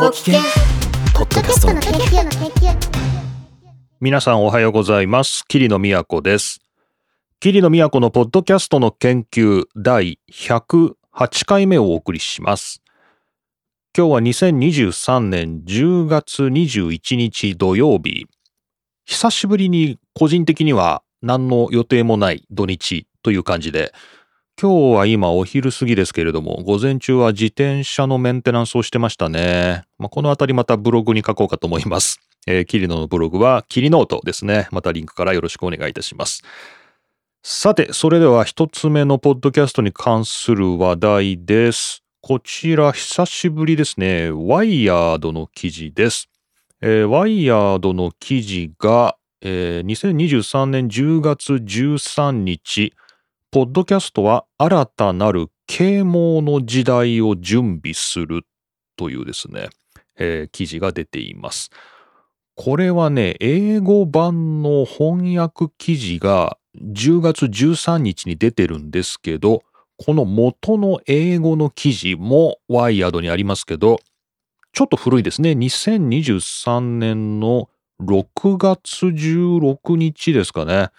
ご機嫌ポッドキャストの研究の研究皆さんおはようございます。桐野都です。桐野都のポッドキャストの研究第108回目をお送りします。今日は2023年10月21日土曜日。久しぶりに個人的には何の予定もない土日という感じで、今日は今お昼過ぎですけれども、午前中は自転車のメンテナンスをしてましたね。まあ、このあたりまたブログに書こうかと思います。えー、キリノのブログはキリノートですね。またリンクからよろしくお願いいたします。さて、それでは一つ目のポッドキャストに関する話題です。こちら久しぶりですね。ワイヤードの記事です。えーワイヤードの記事が、えー2023年10月13日、ポッドキャストは新たなる啓蒙の時代を準備するというですね、えー記事が出ています。これはね、英語版の翻訳記事が10月13日に出てるんですけど、この元の英語の記事もワイヤードにありますけど、ちょっと古いですね。2023年の6月16日ですかね。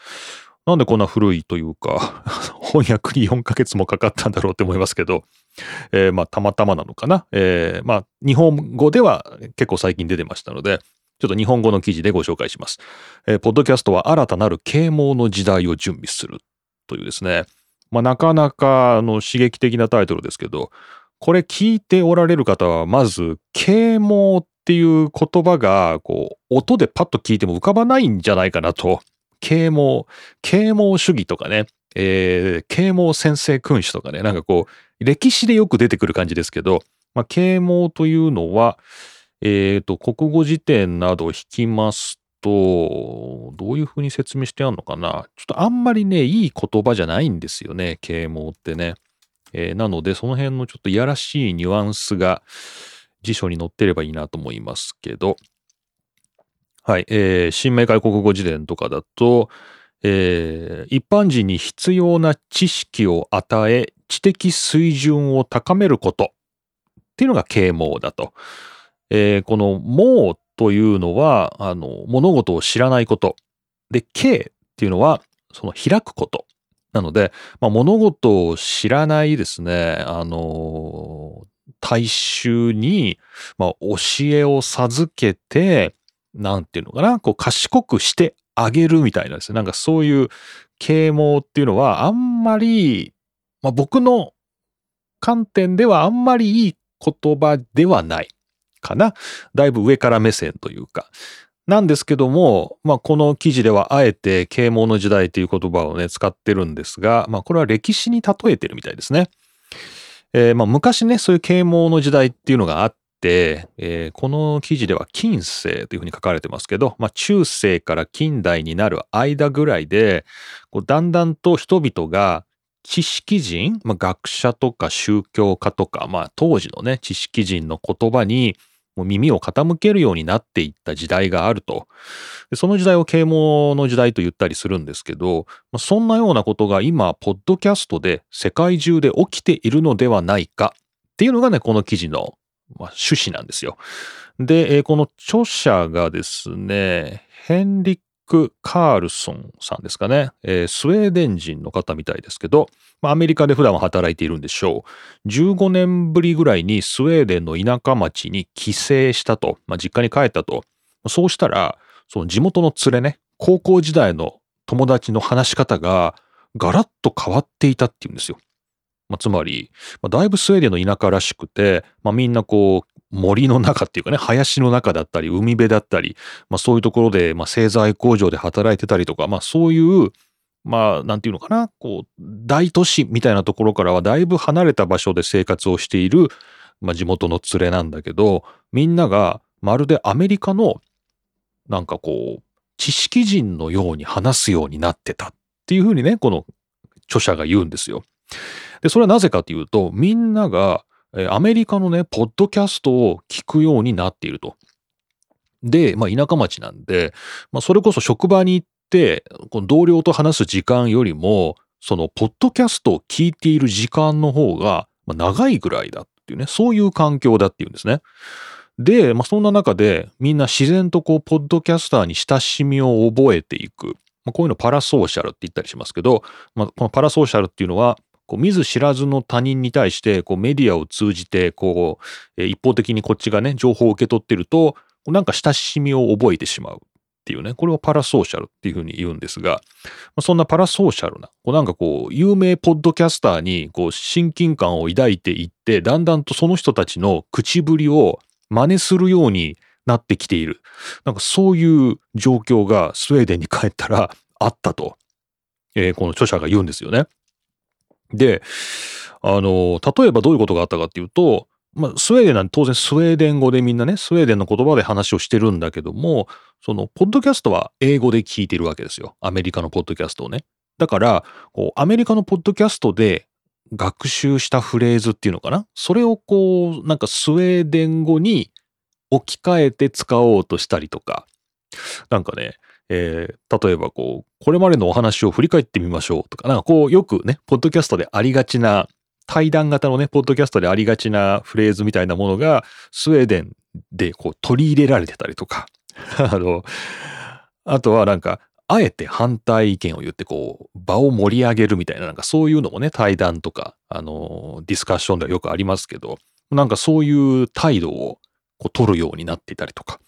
なんでこんな古いというか、翻訳に4ヶ月もかかったんだろうって思いますけど、えーまあたまたまなのかな。えーまあ日本語では結構最近出てましたので、ちょっと日本語の記事でご紹介します。えーポッドキャストは新たなる啓蒙の時代を準備するというですね、まあなかなかあの刺激的なタイトルですけど、これ聞いておられる方はまず啓蒙っていう言葉がこう音でパッと聞いても浮かばないんじゃないかなと。啓蒙、啓蒙主義とかね、えー啓蒙先生君主とかね、なんかこう歴史でよく出てくる感じですけど、まあ、啓蒙というのは、えっ、と、国語辞典などを引きますと、どういうふうに説明してあるのかなちょっとあんまりね、いい言葉じゃないんですよね、啓蒙ってね。えーなので、その辺のちょっといやらしいニュアンスが辞書に載ってればいいなと思いますけど、はい、えー新明解国語辞典とかだと、えー一般人に必要な知識を与え、知的水準を高めることっていうのが啓蒙だと。えーこの盲というのは、あの、物事を知らないこと。で、啓っていうのは、その開くこと。なので、まあ、物事を知らないですね、あの、大衆に、まあ、教えを授けて、なんていうのかな、こう、賢くしてあげるみたいなですね。なんかそういう啓蒙っていうのは、あんまり、まあ、僕の観点ではあんまりいい言葉ではないかな。だいぶ上から目線というか。なんですけども、まあ、この記事ではあえて啓蒙の時代という言葉をね、使ってるんですが、まあ、これは歴史に例えてるみたいですね。えーまあ、昔ね、そういう啓蒙の時代っていうのがあって、えーこの記事では近世というふうに書かれてますけど、まあ、中世から近代になる間ぐらいで、こうだんだんと人々が知識人、まあ、学者とか宗教家とか、まあ、当時のね、知識人の言葉にもう耳を傾けるようになっていった時代があると。でその時代を啓蒙の時代と言ったりするんですけど、まあそんなようなことが今、ポッドキャストで世界中で起きているのではないかっていうのがね、この記事の、まあ、趣旨なんですよ。で、えーこの著者がですね、ヘンリック・カールソンさんですかね、えースウェーデン人の方みたいですけど、まあ、アメリカで普段は働いているんでしょう。15年ぶりぐらいにスウェーデンの田舎町に帰省したと、まあ、実家に帰ったと。そうしたら、その地元の連れね、高校時代の友達の話し方がガラッと変わっていたっていうんですよ。まあ、つまり、まあ、だいぶスウェーデンの田舎らしくて、まあ、みんなこう、森の中っていうかね、林の中だったり、海辺だったり、まあ、そういうところで、まあ、製材工場で働いてたりとか、まあ、そういう、まあ、なんていうのかな、こう、大都市みたいなところからはだいぶ離れた場所で生活をしている、まあ、地元の連れなんだけど、みんながまるでアメリカの、なんかこう、知識人のように話すようになってたっていうふうにね、この著者が言うんですよ。で、それはなぜかというと、みんなが、えーアメリカのね、ポッドキャストを聞くようになっていると。で、まあ、田舎町なんで、まあ、それこそ職場に行って、この同僚と話す時間よりも、その、ポッドキャストを聞いている時間の方が、まあ、長いぐらいだっていうね、そういう環境だっていうんですね。で、まあ、そんな中でみんな自然とこう、ポッドキャスターに親しみを覚えていく。まあ、こういうのパラソーシャルって言ったりしますけど、まあ、このパラソーシャルっていうのは、こう見ず知らずの他人に対してこうメディアを通じてこう、一方的にこっちがね情報を受け取ってるとなんか親しみを覚えてしまうっていうねこれをパラソーシャルっていうふうに言うんですが、そんなパラソーシャルなこうなんかこう有名ポッドキャスターにこう親近感を抱いていってだんだんとその人たちの口ぶりを真似するようになってきているなんかそういう状況がスウェーデンに帰ったらあったと、えー、この著者が言うんですよね。で、あの、例えばどういうことがあったかっていうと、まあ、スウェーデンなんて当然スウェーデン語でみんなね、スウェーデンの言葉で話をしてるんだけども、その、ポッドキャストは英語で聞いてるわけですよ。アメリカのポッドキャストをね。だから、こう、アメリカのポッドキャストで学習したフレーズっていうのかな？それをこう、なんかスウェーデン語に置き換えて使おうとしたりとか、なんかね、えー、例えばこう、これまでのお話を振り返ってみましょうとか、なんかこう、よくね、ポッドキャストでありがちな、対談型のね、ポッドキャストでありがちなフレーズみたいなものが、スウェーデンでこう取り入れられてたりとか、あの、あとはなんか、あえて反対意見を言ってこう、場を盛り上げるみたいな、なんかそういうのもね、対談とか、あの、ディスカッションではよくありますけど、なんかそういう態度をこう取るようになっていたりとか、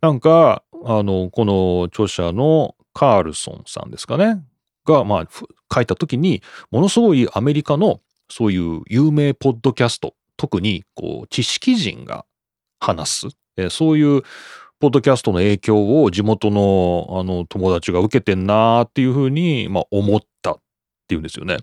なんか、あの、この著者のカールソンさんですかね、が、まあ、書いた時に、ものすごいアメリカのそういう有名ポッドキャスト、特にこう知識人が話す、えそういうポッドキャストの影響を地元のあの友達が受けてんなーっていうふうに、まあ、思ったっていうんですよね。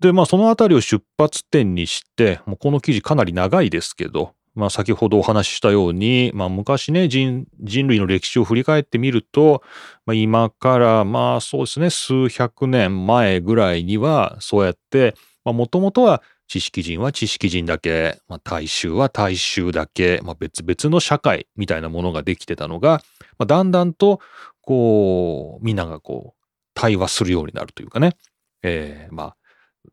で、まあそのあたりを出発点にして、もうこの記事かなり長いですけど、まあ、先ほどお話ししたように、まあ、昔ね人類の歴史を振り返ってみると、まあ、今からまあそうですね数百年前ぐらいにはそうやってもともとは知識人は知識人だけ、まあ、大衆は大衆だけ、まあ、別々の社会みたいなものができてたのが、まあ、だんだんとこうみんながこう対話するようになるというかね、えー、まあ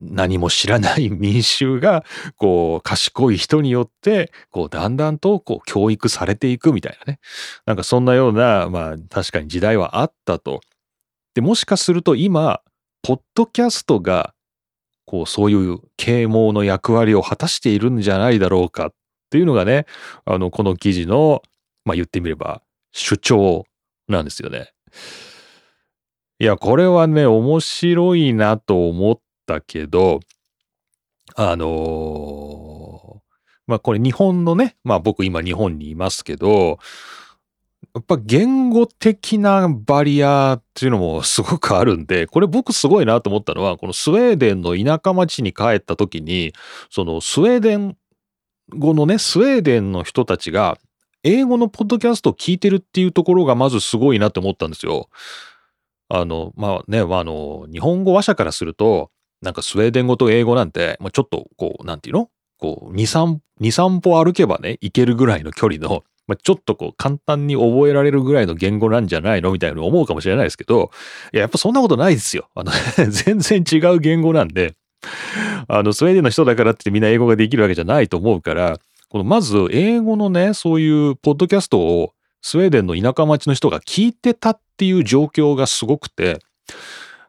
何も知らない民衆がこう賢い人によってこうだんだんとこう教育されていくみたいなねなんかそんなようなまあ確かに時代はあったと。でもしかすると今ポッドキャストがこうそういう啓蒙の役割を果たしているんじゃないだろうかっていうのがねあのこの記事のまあ言ってみれば主張なんですよね。いやこれはね面白いなと思っったけど、あのー、まあこれ日本のね、まあ僕今日本にいますけど、やっぱ言語的なバリアっていうのもすごくあるんで、これ僕すごいなと思ったのは、このスウェーデンの田舎町に帰った時に、そのスウェーデン語のね、スウェーデンの人たちが英語のポッドキャストを聞いてるっていうところがまずすごいなって思ったんですよ。あの、まあね、あの、日本語話者からすると、なんかスウェーデン語と英語なんて、まあ、ちょっとこう、なんていうの？こう、2、3、2、3歩歩けばね、行けるぐらいの距離の、まあ、ちょっとこう、簡単に覚えられるぐらいの言語なんじゃないのみたいに思うかもしれないですけど、いや、やっぱそんなことないですよ。あの 全然違う言語なんで、あの、スウェーデンの人だからってみんな英語ができるわけじゃないと思うから、このまず英語のね、そういうポッドキャストをスウェーデンの田舎町の人が聞いてたっていう状況がすごくて、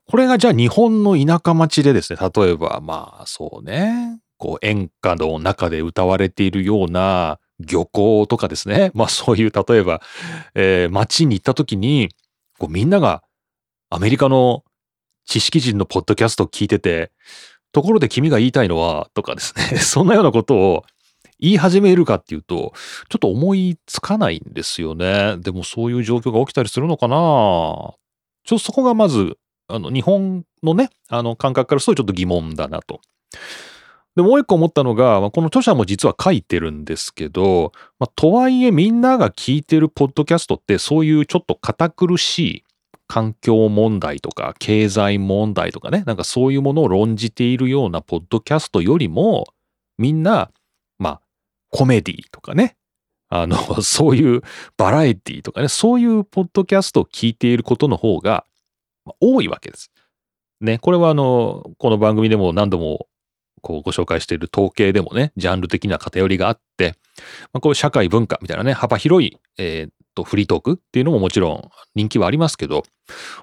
これがじゃあ日本の田舎町でですね、例えばまあそうね、こう演歌の中で歌われているような漁港とかですね、まあそういう例えば、えー、町に行った時に、こうみんながアメリカの知識人のポッドキャストを聞いてて、ところで君が言いたいのは、とかですね、そんなようなことを言い始めるかっていうと、ちょっと思いつかないんですよね。でもそういう状況が起きたりするのかな。ちょっとそこがまずあの、日本のね、あの感覚からするとちょっと疑問だなと。で、もう一個思ったのが、まあ、この著者も実は書いてるんですけど、まあ、とはいえみんなが聞いてるポッドキャストってそういうちょっと堅苦しい環境問題とか経済問題とかね、なんかそういうものを論じているようなポッドキャストよりも、みんな、まあ、コメディとかね、あの、そういうバラエティとかね、そういうポッドキャストを聞いていることの方が多いわけです。ね、これはあの、この番組でも何度もこうご紹介している統計でもね、ジャンル的な偏りがあって、まあ、こう社会文化みたいなね、幅広い、えー、っと、フリートークっていうのももちろん人気はありますけど、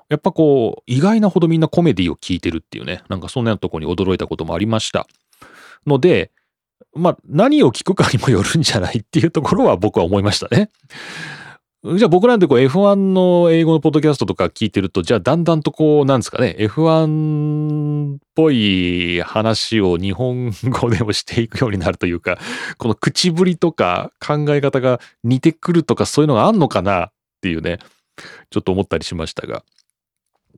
やっぱこう、意外なほどみんなコメディを聞いてるっていうね、なんかそんなとこに驚いたこともありました。ので、まあ、何を聞くかにもよるんじゃないっていうところは僕は思いましたね。じゃあ僕なんてこう F1 の英語のポッドキャストとか聞いてると、じゃあだんだんとこう、なんですかね、F1 っぽい話を日本語でもしていくようになるというか、この口ぶりとか考え方が似てくるとかそういうのがあんのかなっていうね、ちょっと思ったりしましたが。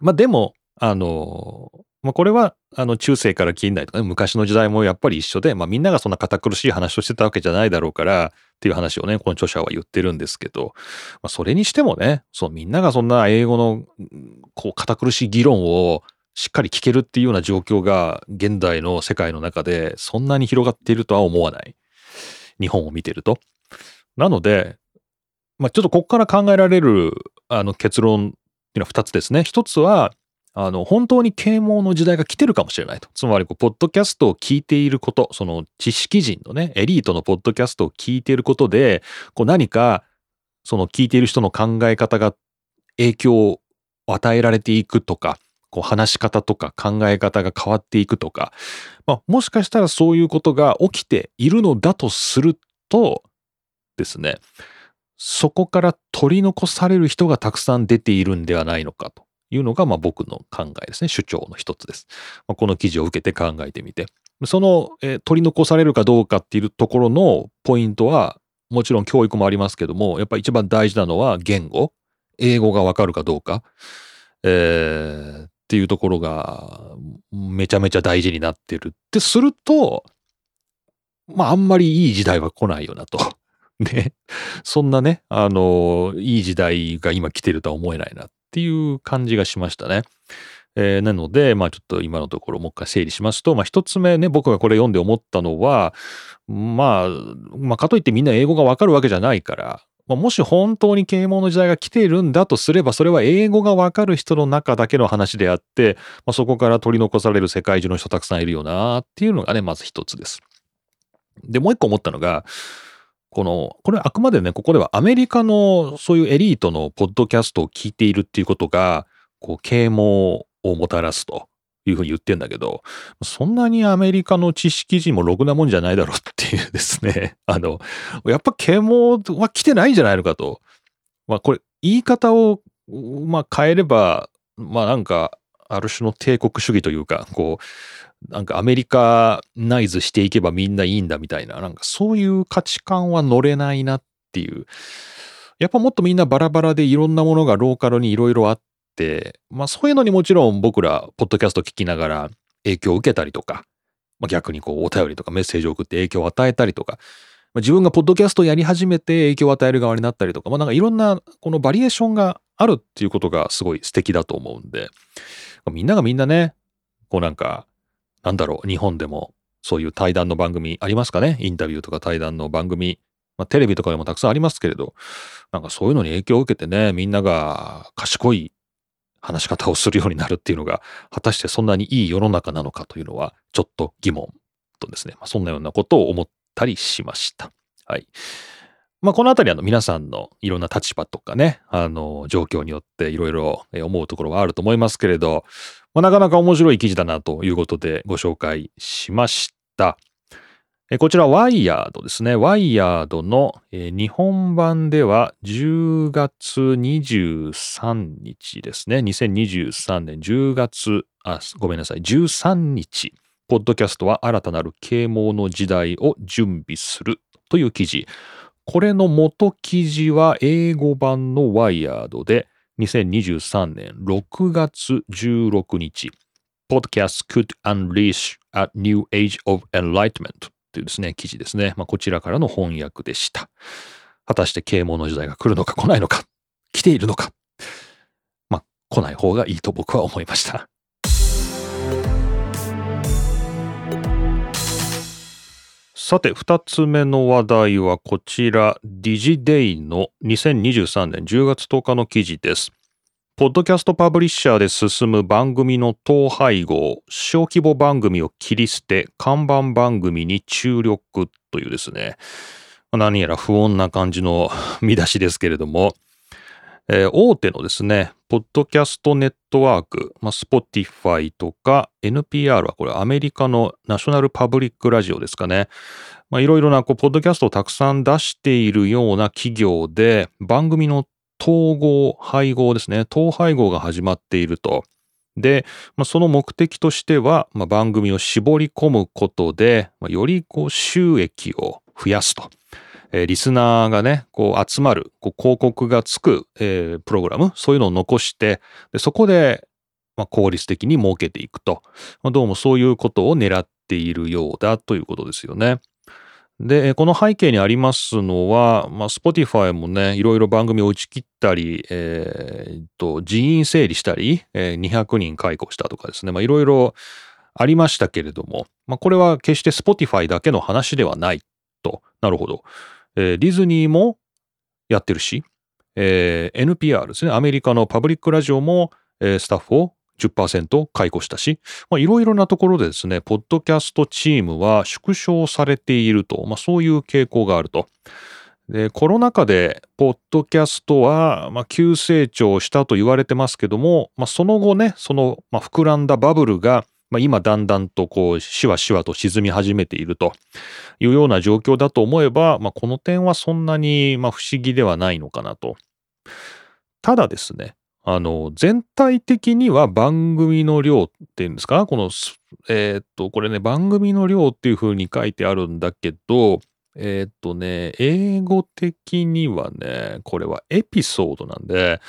まあでも、あの、まあ、これは、あの、中世から近代とかね、昔の時代もやっぱり一緒で、まあ、みんながそんな堅苦しい話をしてたわけじゃないだろうから、っていう話をね、この著者は言ってるんですけど、まあ、それにしてもね、そう、みんながそんな英語の、こう、堅苦しい議論をしっかり聞けるっていうような状況が、現代の世界の中で、そんなに広がっているとは思わない。日本を見てると。なので、まあ、ちょっとここから考えられる、あの、結論っていうのは二つですね。一つは、あの、本当に啓蒙の時代が来てるかもしれないと。つまり、ポッドキャストを聞いていること、その知識人のね、エリートのポッドキャストを聞いていることで、こう、何か、その聞いている人の考え方が影響を与えられていくとか、こう、話し方とか考え方が変わっていくとか、まあ、もしかしたらそういうことが起きているのだとするとですね、そこから取り残される人がたくさん出ているんではないのかと。いうのが、まあ、僕の考えですね。主張の一つです。まあ、この記事を受けて考えてみて。その、えー、取り残されるかどうかっていうところのポイントは、もちろん教育もありますけども、やっぱり一番大事なのは言語。英語がわかるかどうか。えー、っていうところが、めちゃめちゃ大事になってるってすると、まあ、あんまりいい時代は来ないよなと。ね。そんなね、あの、いい時代が今来てるとは思えないなっっていう感じがしましたね。えー、なので、まあちょっと今のところもう一回整理しますと、まあ一つ目ね、僕がこれ読んで思ったのは、まあ、まあかといってみんな英語がわかるわけじゃないから、まあ、もし本当に啓蒙の時代が来ているんだとすれば、それは英語がわかる人の中だけの話であって、まあ、そこから取り残される世界中の人たくさんいるよなっていうのがね、まず一つです。で、もう一個思ったのが、この、これあくまでね、ここではアメリカのそういうエリートのポッドキャストを聞いているっていうことが、こう、啓蒙をもたらすというふうに言ってんだけど、そんなにアメリカの知識人もろくなもんじゃないだろうっていうですね、あの、やっぱ啓蒙は来てないんじゃないのかと。まあこれ、言い方を、まあ変えれば、まあなんか、ある種の帝国主義というか、こう、なんかアメリカナイズしていけばみんないいんだみたいな、なんかそういう価値観は乗れないなっていう。やっぱもっとみんなバラバラでいろんなものがローカルにいろいろあって、まあそういうのにもちろん僕ら、ポッドキャスト聞きながら影響を受けたりとか、まあ、逆にこうお便りとかメッセージを送って影響を与えたりとか、まあ、自分がポッドキャストをやり始めて影響を与える側になったりとか、まあなんかいろんなこのバリエーションがあるっていうことがすごい素敵だと思うんで、みんながみんなね、こうなんかなんだろう、日本でもそういう対談の番組ありますかね？インタビューとか対談の番組。まあ、テレビとかでもたくさんありますけれど、なんかそういうのに影響を受けてね、みんなが賢い話し方をするようになるっていうのが、果たしてそんなにいい世の中なのかというのは、ちょっと疑問とですね、まあ、そんなようなことを思ったりしました。はい。まあ、このあたりあの皆さんのいろんな立場とかね、あの、状況によっていろいろ思うところはあると思いますけれど、まあ、なかなか面白い記事だなということでご紹介しました。えこちらワイヤードですね。ワイヤードの、え日本版では10月23日ですね。2023年10月、あ、ごめんなさい。13日。ポッドキャストは新たなる啓蒙の時代を準備するという記事。これの元記事は英語版のワイヤードで、2023年6月16日、Podcast could unleash a new age of enlightenment というですね、記事ですね。まあ、こちらからの翻訳でした。果たして啓蒙の時代が来るのか来ないのか、来ているのか。まあ、来ない方がいいと僕は思いました。さて、二つ目の話題はこちら、ディジデイの2023年10月10日の記事です。ポッドキャストパブリッシャーで進む番組の統廃合、小規模番組を切り捨て、看板番組に注力というですね、何やら不穏な感じの見出しですけれども、えー大手のですね、ポッドキャストネットワーク、まあ、Spotify とか NPR はこれアメリカのナショナルパブリックラジオですかね。いろいろなこうポッドキャストをたくさん出しているような企業で番組の統合、配合ですね、統配合が始まっていると。で、まあ、その目的としては、まあ、番組を絞り込むことで、まあ、よりこう収益を増やすと。えーリスナーがね、こう集まる、こう広告がつく、えープログラム、そういうのを残して、でそこで、まあ、効率的に儲けていくと。まあ、どうもそういうことを狙っているようだということですよね。で、この背景にありますのは、まあ、Spotify もね、いろいろ番組を打ち切ったり、えーと、人員整理したり、えー200人解雇したとかですね、まあ、いろいろありましたけれども、まあ、これは決して Spotify だけの話ではないと。なるほど。えーディズニーもやってるし、えー NPR ですね、アメリカのパブリックラジオも、えースタッフを10%解雇したし、いろいろなところでですね、ポッドキャストチームは縮小されていると、まあ、そういう傾向があると。で、コロナ禍で、ポッドキャストは、まあ、急成長したと言われてますけども、まあ、その後ね、その、まあ、膨らんだバブルが、まあ、今だんだんとこう、しわしわと沈み始めているというような状況だと思えば、まあ、この点はそんなに、まあ、不思議ではないのかなと。ただですね、あの、全体的には番組の量っていうんですか？この、えーっと、これね、番組の量っていう風に書いてあるんだけど、えーっとね、英語的にはね、これはエピソードなんで、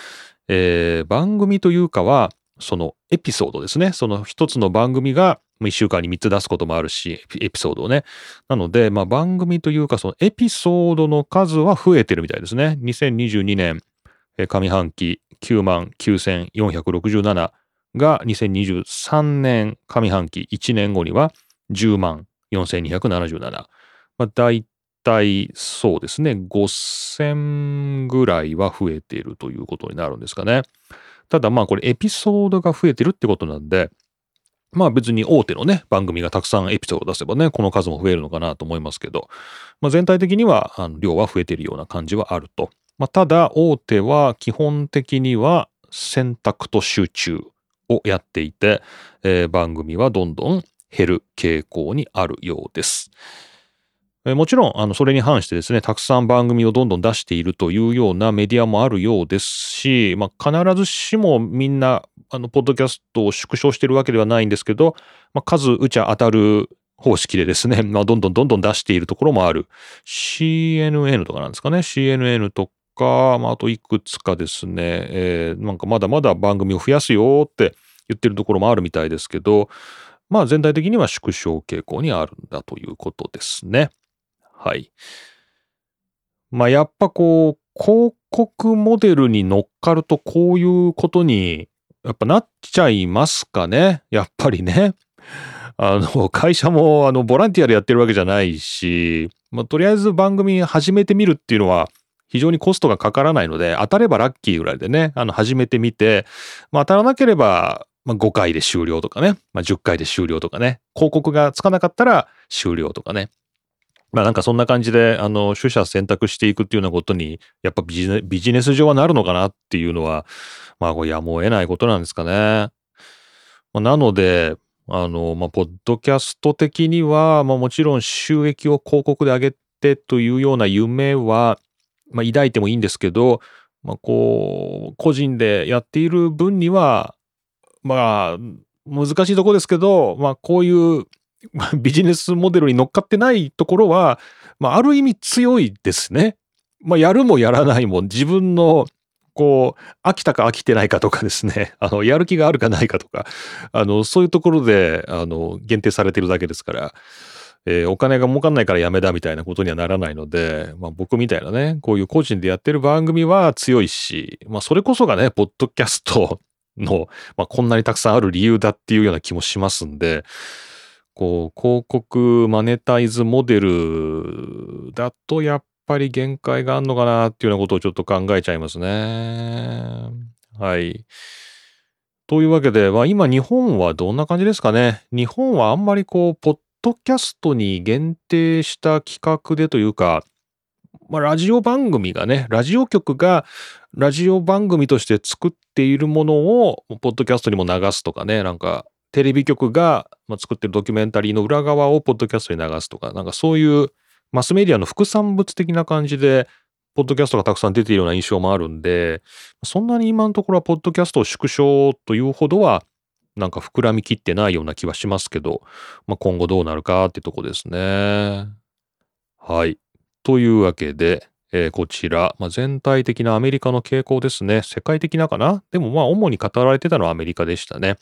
えー番組というかは、そのエピソードですね。その一つの番組が1週間に3つ出すこともあるし、エピソードをね。なので、まあ番組というか、そのエピソードの数は増えてるみたいですね。2022年上半期9万9467が2023年上半期1年後には10万4277。まあ、大体そうですね、5000ぐらいは増えているということになるんですかね。ただまあこれエピソードが増えてるってことなんで、まあ別に大手のね、番組がたくさんエピソード出せばね、この数も増えるのかなと思いますけど、まあ全体的にはあの量は増えてるような感じはあると。まあただ大手は基本的には選択と集中をやっていて、えー番組はどんどん減る傾向にあるようです。もちろん、あの、それに反してですね、たくさん番組をどんどん出しているというようなメディアもあるようですし、まあ、必ずしもみんな、あの、ポッドキャストを縮小しているわけではないんですけど、まあ、数打ちゃ当たる方式でですね、まあ、どんどんどんどん出しているところもある。CNN とかなんですかね、CNN とか、まあ、あといくつかですね、えーなんかまだまだ番組を増やすよって言ってるところもあるみたいですけど、まあ全体的には縮小傾向にあるんだということですね。はい。まあやっぱこう、広告モデルに乗っかるとこういうことにやっぱなっちゃいますかね。やっぱりね。あの、会社もあの、ボランティアでやってるわけじゃないし、まあとりあえず番組始めてみるっていうのは非常にコストがかからないので、当たればラッキーぐらいでね、あの、始めてみて、まあ当たらなければ、まあ、5回で終了とかね、まあ、10回で終了とかね、広告がつかなかったら終了とかね。まあなんかそんな感じで、あの、取捨選択していくっていうようなことに、やっぱビジネビジネス上はなるのかなっていうのは、まあこれやむを得ないことなんですかね。まあ、なので、あの、まあ、ポッドキャスト的には、まあもちろん収益を広告で上げてというような夢は、まあ抱いてもいいんですけど、まあこう、個人でやっている分には、まあ、難しいとこですけど、まあこういう ビジネスモデルに乗っかってないところは、まあある意味強いですね。まあやるもやらないも自分のこう、飽きたか飽きてないかとかですね、あの、やる気があるかないかとか、あの、そういうところで、あの、限定されてるだけですから、えーお金が儲かんないからやめだみたいなことにはならないので、まあ僕みたいなね、こういう個人でやってる番組は強いし、まあそれこそがね、ポッドキャストの、まあこんなにたくさんある理由だっていうような気もしますんで、こう、広告マネタイズモデルだとやっぱり限界があるのかなっていうようなことをちょっと考えちゃいますね。はい。というわけで、まあ今日本はどんな感じですかね。日本はあんまりこう、ポッドキャストに限定した企画でというか、まあ、ラジオ番組がね、ラジオ局がラジオ番組として作っているものを、ポッドキャストにも流すとかね、なんか、テレビ局が作ってるドキュメンタリーの裏側をポッドキャストに流すとか、なんかそういうマスメディアの副産物的な感じで、ポッドキャストがたくさん出ているような印象もあるんで、そんなに今のところはポッドキャストを縮小というほどは、なんか膨らみきってないような気はしますけど、まあ、今後どうなるかってとこですね。はい。というわけで、えー、こちら、まあ、全体的なアメリカの傾向ですね。世界的なかな？でもまあ主に語られてたのはアメリカでしたね。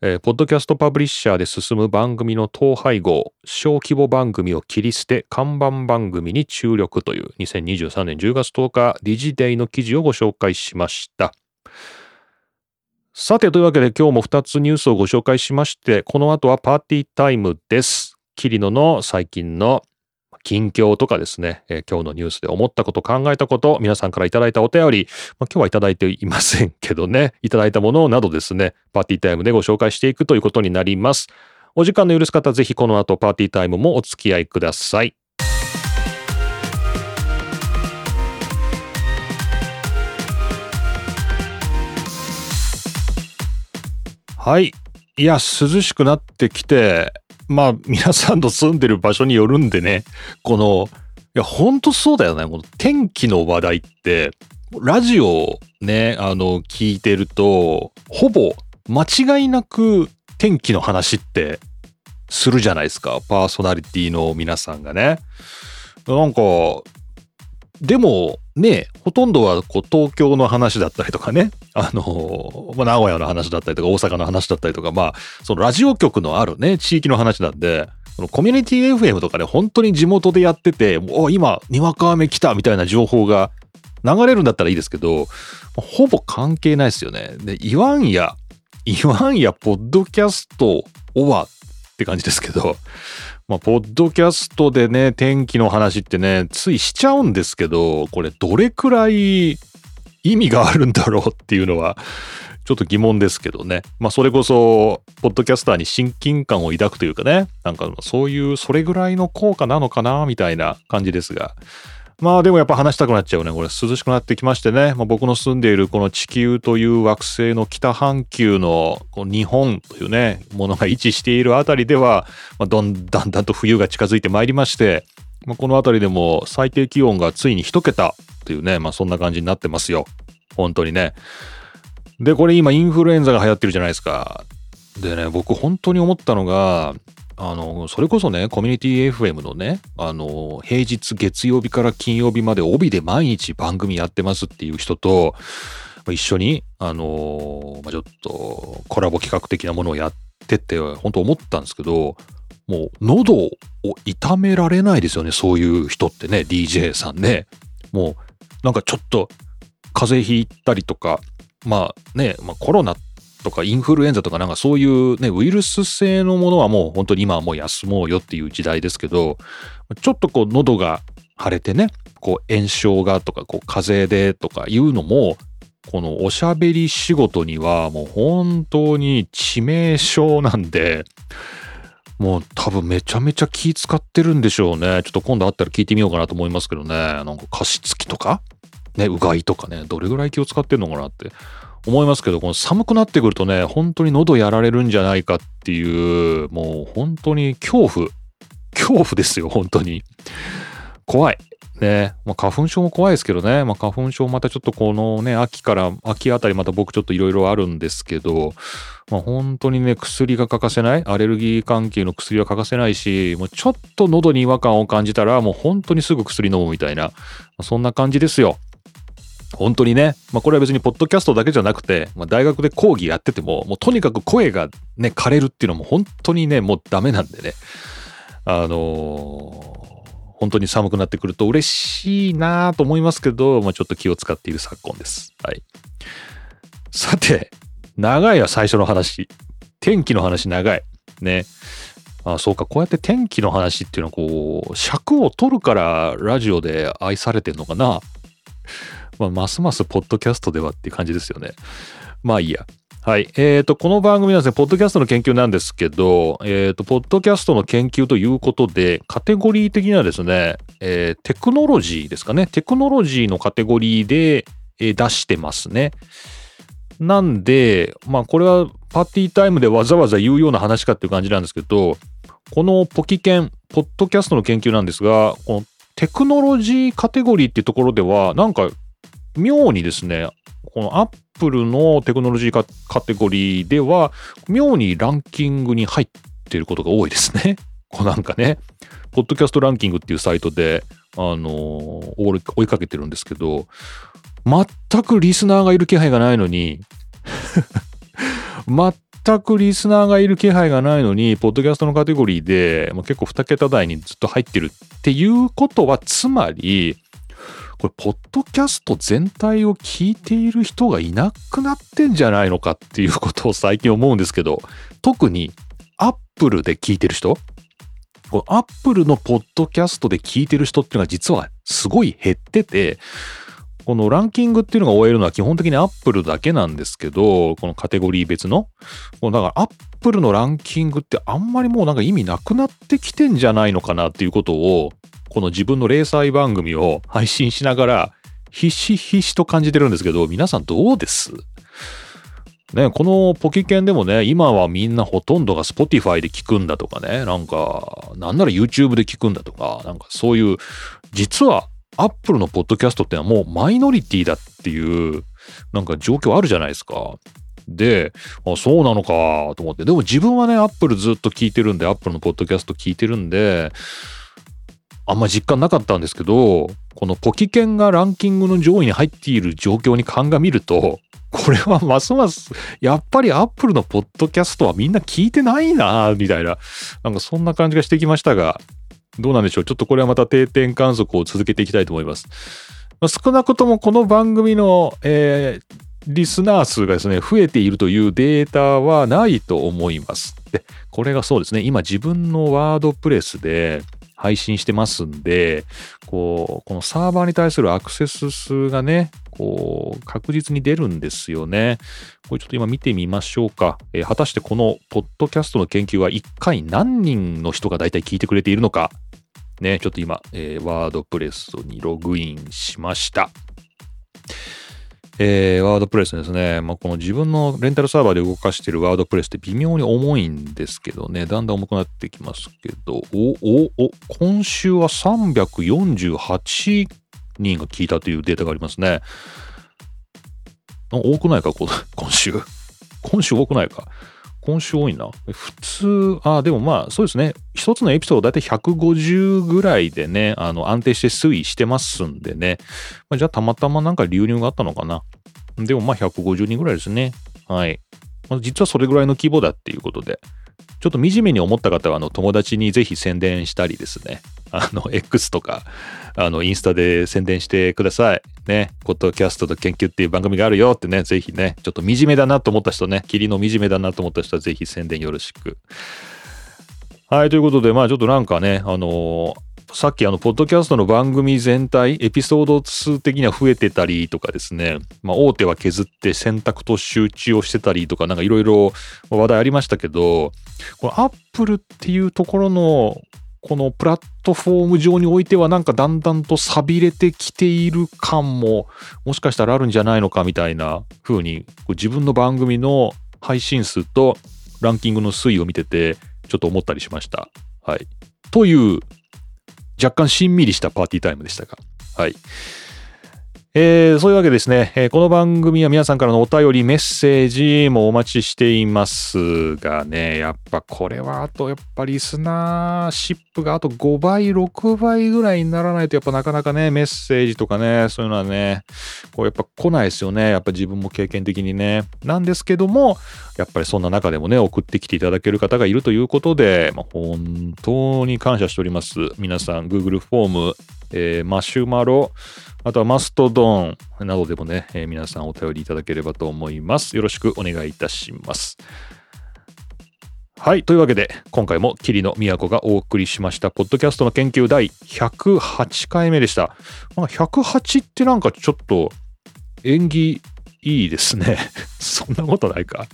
えー、ポッドキャストパブリッシャーで進む番組の統廃合、小規模番組を切り捨て、看板番組に注力という2023年10月10日、ディジデイの記事をご紹介しました。さて、というわけで今日も2つニュースをご紹介しまして、この後はパーティータイムです。キリノの最近の近況とかですね、えー、今日のニュースで思ったこと、考えたこと、皆さんからいただいたお便り、まあ、今日はいただいていませんけどね、いただいたものなどですね、パーティータイムでご紹介していくということになります。お時間の許す方、ぜひこの後パーティータイムもお付き合いください。はい。いや、涼しくなってきて、まあ、皆さんの住んでる場所によるんでね、この、いや、ほんとそうだよね。この天気の話題って、ラジオね、あの、聞いてると、ほぼ間違いなく天気の話ってするじゃないですか。パーソナリティの皆さんがね。なんか、でもね、ほとんどはこう東京の話だったりとかね、あの、まあ、名古屋の話だったりとか大阪の話だったりとか、まあ、そのラジオ局のあるね、地域の話なんで、そのコミュニティ FM とかで、ね、本当に地元でやってて、お今、にわか雨来たみたいな情報が流れるんだったらいいですけど、ほぼ関係ないですよね。で、言わんや、言わんや、ポッドキャストはって感じですけど、まあ、ポッドキャストでね、天気の話ってね、ついしちゃうんですけど、これどれくらい意味があるんだろうっていうのは、ちょっと疑問ですけどね。まあ、それこそ、ポッドキャスターに親近感を抱くというかね、なんかそういう、それぐらいの効果なのかな、みたいな感じですが。まあでもやっぱ話したくなっちゃうね。これ涼しくなってきましてね。まあ、僕の住んでいるこの地球という惑星の北半球のこの日本というね、ものが位置しているあたりでは、まあ、どん だんだんと冬が近づいてまいりまして、まあ、このあたりでも最低気温がついに一桁というね、まあそんな感じになってますよ。本当にね。で、これ今インフルエンザが流行ってるじゃないですか。でね、僕本当に思ったのが、あの、それこそね、コミュニティ FM のね、あの、平日月曜日から金曜日まで帯で毎日番組やってますっていう人と、一緒に、あの、ま、ちょっとコラボ企画的なものをやってって、本当思ったんですけど、もう喉を痛められないですよね、そういう人ってね、DJ さんね。もう、なんかちょっと風邪ひいたりとか、まあね、まあ、コロナとかインフルエンザとかなんかそういうね、ウイルス性のものはもう本当に今はもう休もうよっていう時代ですけど、ちょっとこう喉が腫れてね、こう炎症がとか、こう風邪でとかいうのも、このおしゃべり仕事にはもう本当に致命傷なんで、もう多分めちゃめちゃ気使ってるんでしょうね。ちょっと今度会ったら聞いてみようかなと思いますけどね。なんか加湿器とか？ね、うがいとかね、どれぐらい気を使ってんのかなって思いますけど、この寒くなってくるとね、本当に喉やられるんじゃないかっていう、もう本当に恐怖。恐怖ですよ、本当に。怖い。ね。まあ、花粉症も怖いですけどね。まあ、花粉症またちょっとこのね、秋から、秋あたりまた僕ちょっといろいろあるんですけど、まあ、本当にね、薬が欠かせない。アレルギー関係の薬は欠かせないし、もうちょっと喉に違和感を感じたら、もう本当にすぐ薬飲むみたいな、まあそんな感じですよ。本当にね、まあ、これは別にポッドキャストだけじゃなくて、まあ、大学で講義やってても、もうとにかく声がね、枯れるっていうのも本当にね、もうダメなんでね。あのー、本当に寒くなってくると嬉しいなと思いますけど、まあ、ちょっと気を使っている昨今です。はい。さて、長いは最初の話。天気の話長い。ね。あそうか、こうやって天気の話っていうのはこう、尺を取るからラジオで愛されてんのかなまあ、ますますポッドキャストではっていう感じですよね。まあいいや。はい。えっ、と、この番組はですね、ポッドキャストの研究なんですけど、えっ、と、ポッドキャストの研究ということで、カテゴリー的にはですね、えーテクノロジーですかね。テクノロジーのカテゴリーで、え出してますね。なんで、まあ、これはパーティータイムでわざわざ言うような話かっていう感じなんですけど、このポキケン、ポッドキャストの研究なんですが、このテクノロジーカテゴリーっていうところでは、なんか、妙にですね、このアップルのテクノロジーカカテゴリーでは、妙にランキングに入っていることが多いですね。こうなんかね、ポッドキャストランキングっていうサイトで、あのー追いかけてるんですけど、全くリスナーがいる気配がないのに、全くリスナーがいる気配がないのに、ポッドキャストのカテゴリーで、まあ、結構2桁台にずっと入ってるっていうことは、つまり、これ、ポッドキャスト全体を聞いている人がいなくなってんじゃないのかっていうことを最近思うんですけど、特に、アップルで聞いてる人？このアップルのポッドキャストで聞いてる人っていうのが実はすごい減ってて、このランキングっていうのが終えるのは基本的にアップルだけなんですけど、このカテゴリー別の。もうだからアップルのランキングってあんまりもうなんか意味なくなってきてんじゃないのかなっていうことを、この自分の零細番組を配信しながら、ひしひしと感じてるんですけど、皆さんどうです？ね、このポキケンでもね、今はみんなほとんどが Spotify で聞くんだとかね、なんか、なんなら YouTube で聞くんだとか、なんかそういう、実は Apple のポッドキャストってのはもうマイノリティだっていう、なんか状況あるじゃないですか。で、あ、そうなのかと思って。でも自分はね、Apple ずっと聞いてるんで、Apple のポッドキャスト聞いてるんで、あんま実感なかったんですけど、このポキケンがランキングの上位に入っている状況に鑑みると、これはますます、やっぱりアップルのポッドキャストはみんな聞いてないなみたいな、なんかそんな感じがしてきましたが、どうなんでしょう？ちょっとこれはまた定点観測を続けていきたいと思います。ま少なくともこの番組の、えーリスナー数がですね、増えているというデータはないと思います。で、これがそうですね、今自分のワードプレスで配信してますんで、こう、このサーバーに対するアクセス数がね、こう、確実に出るんですよね。これちょっと今見てみましょうか。えー果たしてこのポッドキャストの研究は1回何人の人が大体聞いてくれているのか。ね、ちょっと今、えーワードプレスにログインしました。えーワードプレスですね。まあ、この自分のレンタルサーバーで動かしているワードプレスって微妙に重いんですけどね、だんだん重くなってきますけど、お、お、お、今週は348人が聞いたというデータがありますね。多くないか、今週。今週多くないか。今週多いな。普通、あ、でもまあ、そうですね。一つのエピソードだいたい150ぐらいでね、あの、安定して推移してますんでね。まあ、じゃあ、たまたまなんか流入があったのかな。でもまあ、150人ぐらいですね。はい。まあ、実はそれぐらいの規模だっていうことで。ちょっと惨めに思った方は、あの、友達にぜひ宣伝したりですね。あの、X とか、あの、インスタで宣伝してください。ね。ポッドキャストと研究っていう番組があるよってね、ぜひね、ちょっと惨めだなと思った人ね、霧の惨めだなと思った人はぜひ宣伝よろしく。はい、ということで、まあちょっとなんかね、あのーさっきあの、ポッドキャストの番組全体、エピソード数的には増えてたりとかですね、まあ大手は削って選択と集中をしてたりとか、なんかいろいろ話題ありましたけど、このアップルっていうところの、このプラットフォーム上においてはなんかだんだんと錆びれてきている感ももしかしたらあるんじゃないのかみたいな風に自分の番組の配信数とランキングの推移を見ててちょっと思ったりしました。はい。という若干しんみりしたパーティータイムでしたが。はい。えーそういうわけですね、えーこの番組は皆さんからのお便り、メッセージもお待ちしていますがね、やっぱこれはあと、やっぱリスナーシップがあと5倍、6倍ぐらいにならないと、やっぱなかなかね、メッセージとかね、そういうのはね、こうやっぱ来ないですよね。やっぱ自分も経験的にね。なんですけども、やっぱりそんな中でもね、送ってきていただける方がいるということで、まあ、本当に感謝しております。皆さん、Google フォーム、えーマシュマロ、あとはマストドーンなどでもね、えー皆さんお便りいただければと思います。よろしくお願いいたします。はい。というわけで、今回も桐野都がお送りしました、ポッドキャストの研究第108回目でした。なんか108ってなんかちょっと縁起いいですね。そんなことないか。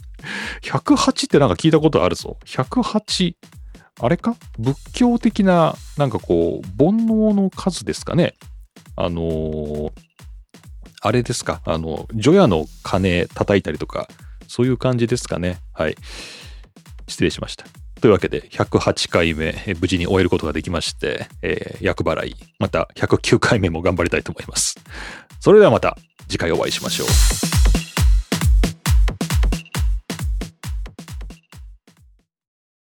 108ってなんか聞いたことあるぞ。108。あれか？仏教的な、なんかこう、煩悩の数ですかね？あのーあれですか？あの、除夜の鐘叩いたりとか、そういう感じですかね？はい。失礼しました。というわけで、108回目、無事に終えることができまして、えー、厄払い、また109回目も頑張りたいと思います。それではまた次回お会いしましょう。